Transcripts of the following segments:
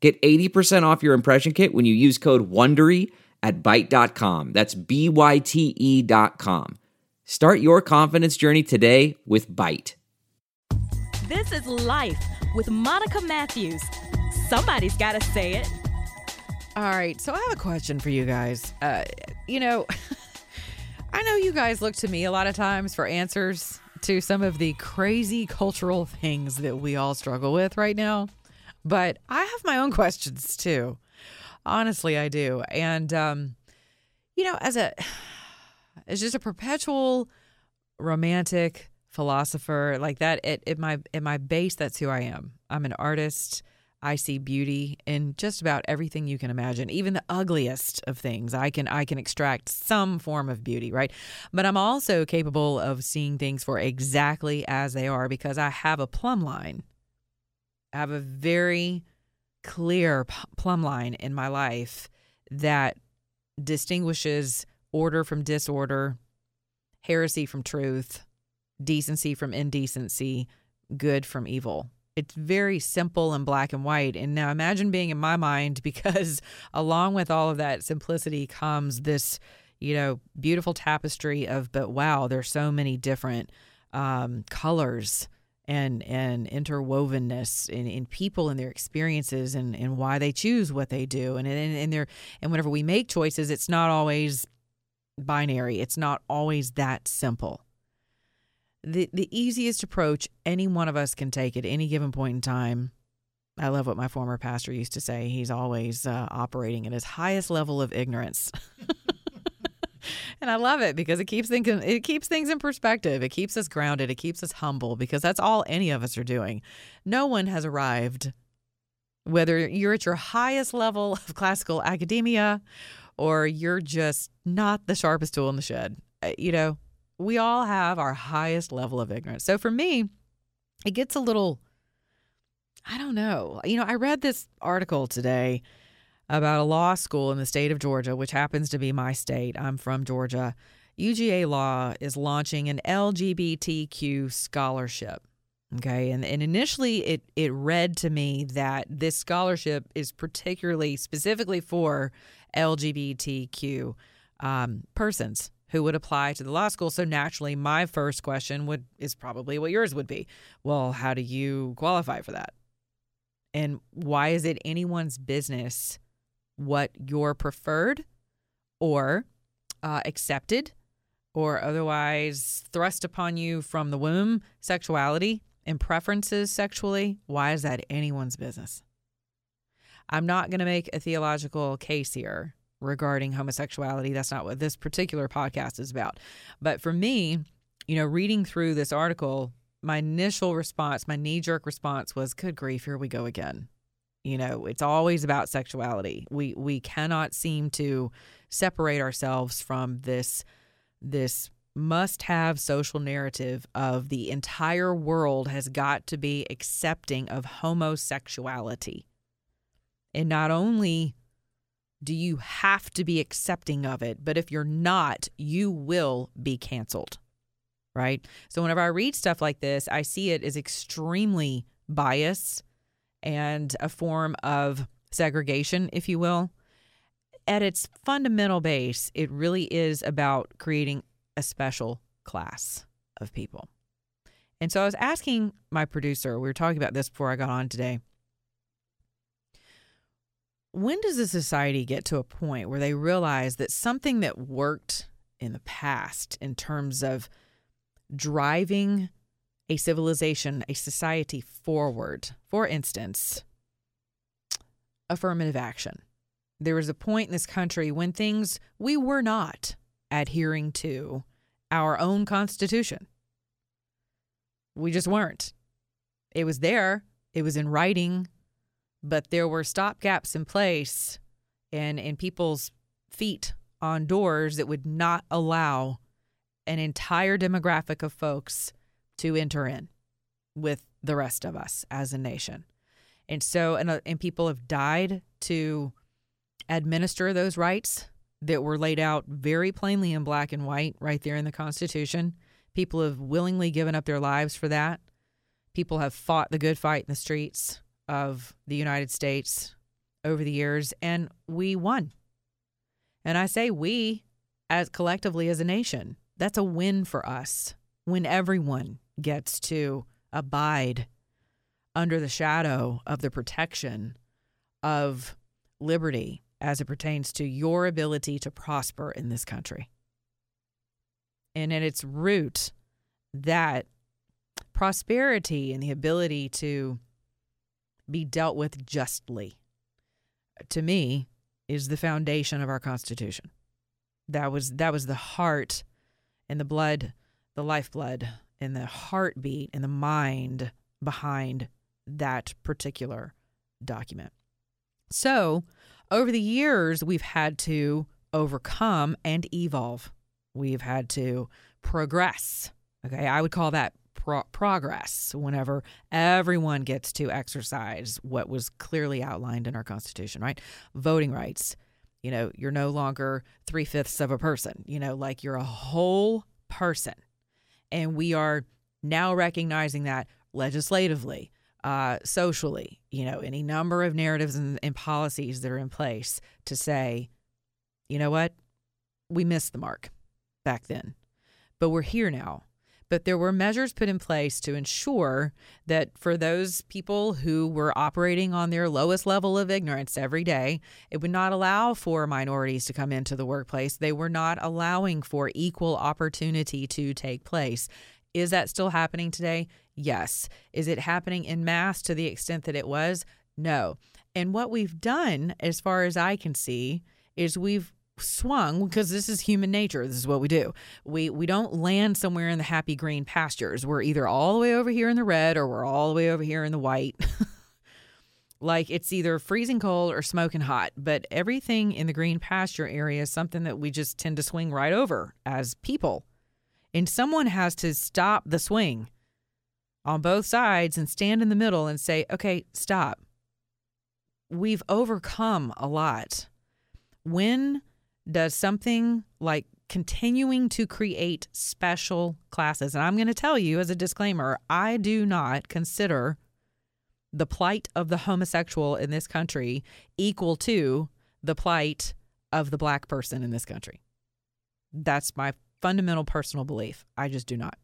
Get 80% off your impression kit when you use code WONDERY at Byte.com. That's B-Y-T-E dot com. Start your confidence journey today with Byte. This is Life with Monica Matthews. Somebody's got to say it. All right, so I have a question for you guys. Uh, you know, I know you guys look to me a lot of times for answers to some of the crazy cultural things that we all struggle with right now, but I have my own questions too. Honestly, I do. And um, you know, as a as just a perpetual romantic philosopher like that, at, at my at my base, that's who I am. I'm an artist. I see beauty in just about everything you can imagine, even the ugliest of things. I can I can extract some form of beauty, right? But I'm also capable of seeing things for exactly as they are because I have a plumb line. I have a very clear plumb line in my life that distinguishes order from disorder, heresy from truth, decency from indecency, good from evil. It's very simple and black and white. And now imagine being in my mind because along with all of that simplicity comes this, you know, beautiful tapestry of, but wow, there's so many different um, colors and and interwovenness in, in people and their experiences and, and why they choose what they do and and, and their and whenever we make choices it's not always binary it's not always that simple the the easiest approach any one of us can take at any given point in time I love what my former pastor used to say. He's always uh, operating at his highest level of ignorance. and I love it because it keeps thinking it keeps things in perspective. It keeps us grounded. It keeps us humble because that's all any of us are doing. No one has arrived. Whether you're at your highest level of classical academia or you're just not the sharpest tool in the shed, uh, you know, we all have our highest level of ignorance. So for me, it gets a little I don't know. You know, I read this article today about a law school in the state of Georgia, which happens to be my state. I'm from Georgia. UGA Law is launching an LGBTQ scholarship. Okay. And, and initially it, it read to me that this scholarship is particularly specifically for LGBTQ um, persons who would apply to the law school. So naturally, my first question would is probably what yours would be. Well, how do you qualify for that? And why is it anyone's business what your preferred or uh, accepted or otherwise thrust upon you from the womb sexuality and preferences sexually, why is that anyone's business? I'm not going to make a theological case here regarding homosexuality. That's not what this particular podcast is about. But for me, you know, reading through this article, my initial response, my knee jerk response was, good grief, here we go again. You know, it's always about sexuality. We we cannot seem to separate ourselves from this this must-have social narrative of the entire world has got to be accepting of homosexuality. And not only do you have to be accepting of it, but if you're not, you will be canceled. Right? So whenever I read stuff like this, I see it as extremely biased and a form of segregation, if you will. At its fundamental base, it really is about creating a special class of people. And so I was asking my producer, we were talking about this before I got on today. When does a society get to a point where they realize that something that worked in the past in terms of driving a civilization, a society forward. For instance, affirmative action. There was a point in this country when things we were not adhering to our own constitution. We just weren't. It was there, it was in writing, but there were stopgaps in place and in people's feet on doors that would not allow an entire demographic of folks to enter in with the rest of us as a nation. And so, and, uh, and people have died to administer those rights that were laid out very plainly in black and white right there in the Constitution. People have willingly given up their lives for that. People have fought the good fight in the streets of the United States over the years, and we won. And I say we, as collectively as a nation, that's a win for us when everyone gets to abide under the shadow of the protection of liberty as it pertains to your ability to prosper in this country. And at its root, that prosperity and the ability to be dealt with justly, to me, is the foundation of our Constitution. That was that was the heart and the blood, the lifeblood, and the heartbeat and the mind behind that particular document. So, over the years, we've had to overcome and evolve. We've had to progress. Okay, I would call that pro- progress whenever everyone gets to exercise what was clearly outlined in our Constitution, right? Voting rights. You know, you're no longer three fifths of a person, you know, like you're a whole person. And we are now recognizing that legislatively, uh, socially, you know, any number of narratives and, and policies that are in place to say, you know what, we missed the mark back then, but we're here now. But there were measures put in place to ensure that for those people who were operating on their lowest level of ignorance every day, it would not allow for minorities to come into the workplace. They were not allowing for equal opportunity to take place. Is that still happening today? Yes. Is it happening in mass to the extent that it was? No. And what we've done, as far as I can see, is we've swung because this is human nature. This is what we do. We we don't land somewhere in the happy green pastures. We're either all the way over here in the red or we're all the way over here in the white. like it's either freezing cold or smoking hot, but everything in the green pasture area is something that we just tend to swing right over as people. And someone has to stop the swing on both sides and stand in the middle and say, "Okay, stop. We've overcome a lot." When does something like continuing to create special classes. And I'm going to tell you as a disclaimer, I do not consider the plight of the homosexual in this country equal to the plight of the black person in this country. That's my fundamental personal belief. I just do not.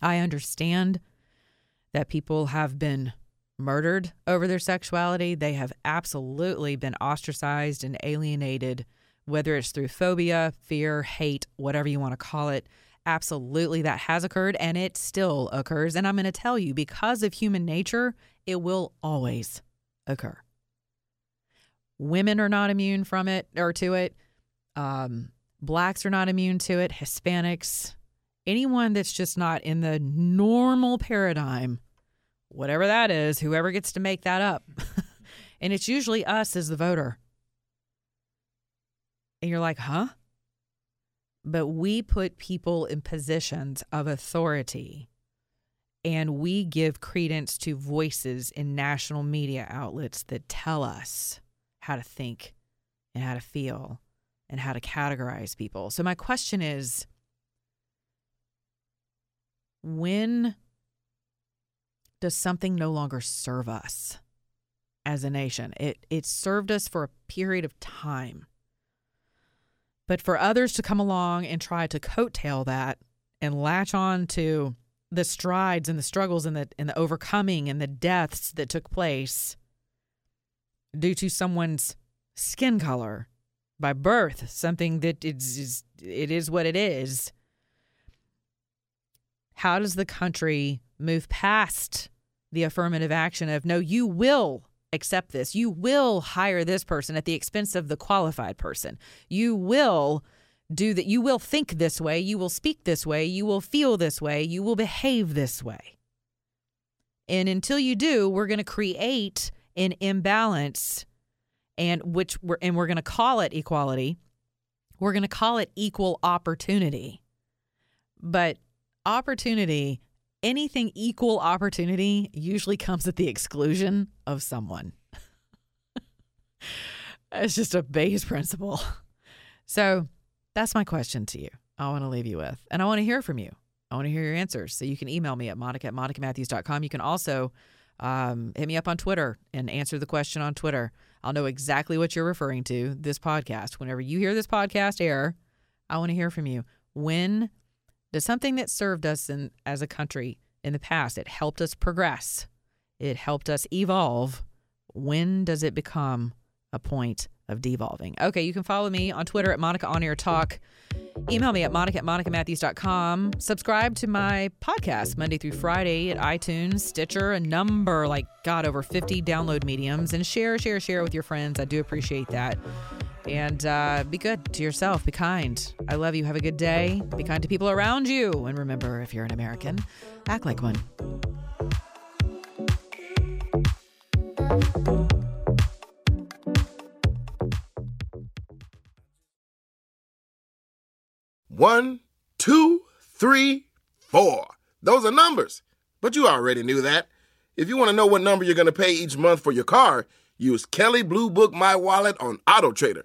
I understand that people have been murdered over their sexuality. They have absolutely been ostracized and alienated whether it's through phobia, fear, hate, whatever you want to call it. Absolutely, that has occurred and it still occurs. And I'm going to tell you, because of human nature, it will always occur. Women are not immune from it or to it. Um, blacks are not immune to it. Hispanics, anyone that's just not in the normal paradigm, whatever that is, whoever gets to make that up. and it's usually us as the voter and you're like, huh? But we put people in positions of authority and we give credence to voices in national media outlets that tell us how to think and how to feel and how to categorize people. So, my question is when does something no longer serve us as a nation? It, it served us for a period of time. But for others to come along and try to coattail that and latch on to the strides and the struggles and the and the overcoming and the deaths that took place due to someone's skin color by birth, something that is, it is what it is. How does the country move past the affirmative action of no, you will accept this. You will hire this person at the expense of the qualified person. You will do that. You will think this way. You will speak this way. You will feel this way. You will behave this way. And until you do, we're going to create an imbalance and which we're and we're going to call it equality. We're going to call it equal opportunity. But opportunity, anything equal opportunity usually comes at the exclusion of someone. it's just a base principle. So, that's my question to you. I want to leave you with. And I want to hear from you. I want to hear your answers. So you can email me at monica at monicamatthews.com. You can also um, hit me up on Twitter and answer the question on Twitter. I'll know exactly what you're referring to, this podcast. Whenever you hear this podcast air, I want to hear from you. When does something that served us in, as a country in the past, it helped us progress, it helped us evolve, when does it become a point of devolving. Okay, you can follow me on Twitter at Monica On Air Talk. Email me at monica at monicamatthews.com. Subscribe to my podcast Monday through Friday at iTunes, Stitcher, a number like, God, over 50 download mediums. And share, share, share with your friends. I do appreciate that. And uh, be good to yourself. Be kind. I love you. Have a good day. Be kind to people around you. And remember, if you're an American, act like one. One, two, three, four. Those are numbers. But you already knew that. If you want to know what number you're going to pay each month for your car, use Kelley Blue Book My Wallet on Auto Trader.